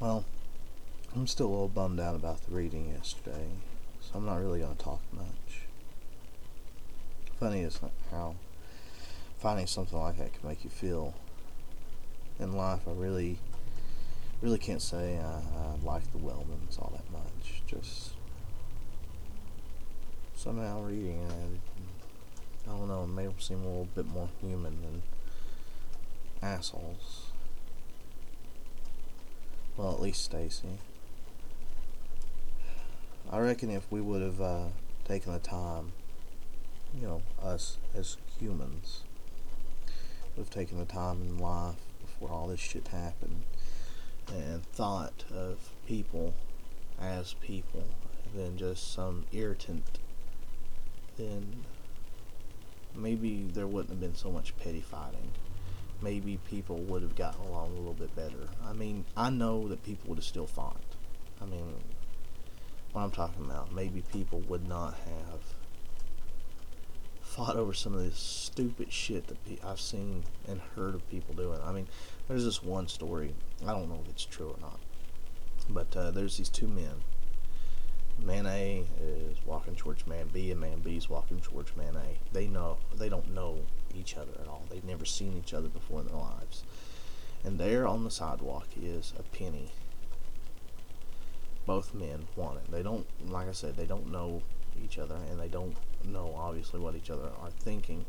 Well, I'm still a little bummed out about the reading yesterday, so I'm not really going to talk much. Funny is how finding something like that can make you feel in life. I really, really can't say I, I like the Wellmans all that much. Just somehow reading it, I don't know, it made them seem a little bit more human than assholes. Well, at least Stacy. I reckon if we would have uh, taken the time, you know, us as humans, would have taken the time in life before all this shit happened and thought of people as people than just some irritant, then maybe there wouldn't have been so much petty fighting. Maybe people would have gotten along a little bit better. I mean, I know that people would have still fought. I mean, what I'm talking about, maybe people would not have fought over some of this stupid shit that I've seen and heard of people doing. I mean, there's this one story. I don't know if it's true or not, but uh, there's these two men. Man A is walking towards Man B, and Man B is walking towards Man A. They know they don't know each other at all. They've never seen each other before in their lives. And there on the sidewalk is a penny. Both men want it. They don't, like I said, they don't know each other, and they don't know obviously what each other are thinking.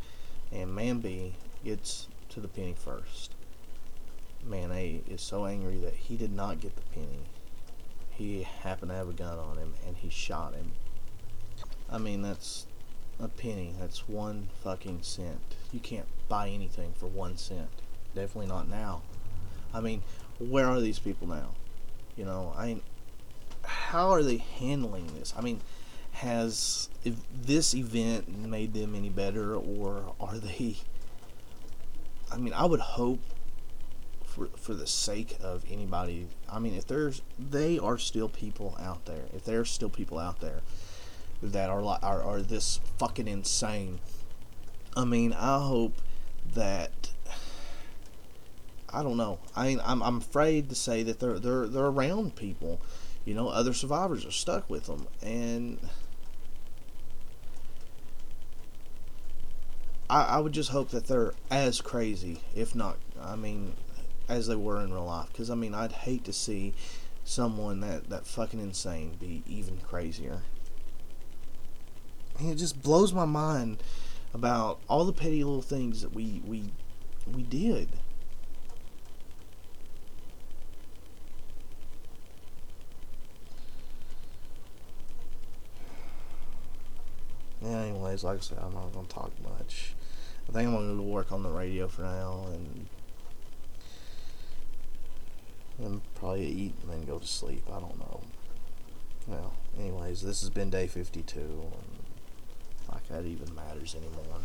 And Man B gets to the penny first. Man A is so angry that he did not get the penny he happened to have a gun on him and he shot him. I mean, that's a penny. That's one fucking cent. You can't buy anything for one cent. Definitely not now. I mean, where are these people now? You know, I mean, how are they handling this? I mean, has this event made them any better or are they I mean, I would hope for for the sake of anybody. I mean, if there's they are still people out there. If there's still people out there that are like are, are this fucking insane. I mean, I hope that I don't know. I mean, I'm I'm afraid to say that they're they're they're around people. You know, other survivors are stuck with them, and I, I would just hope that they're as crazy, if not. I mean, as they were in real life. Because I mean, I'd hate to see someone that that fucking insane be even crazier. And it just blows my mind about all the petty little things that we we we did. Anyways, like I said, I'm not gonna talk much. I think I'm gonna go to work on the radio for now and and probably eat and then go to sleep. I don't know. Well, anyways, this has been day 52, and like that even matters anymore.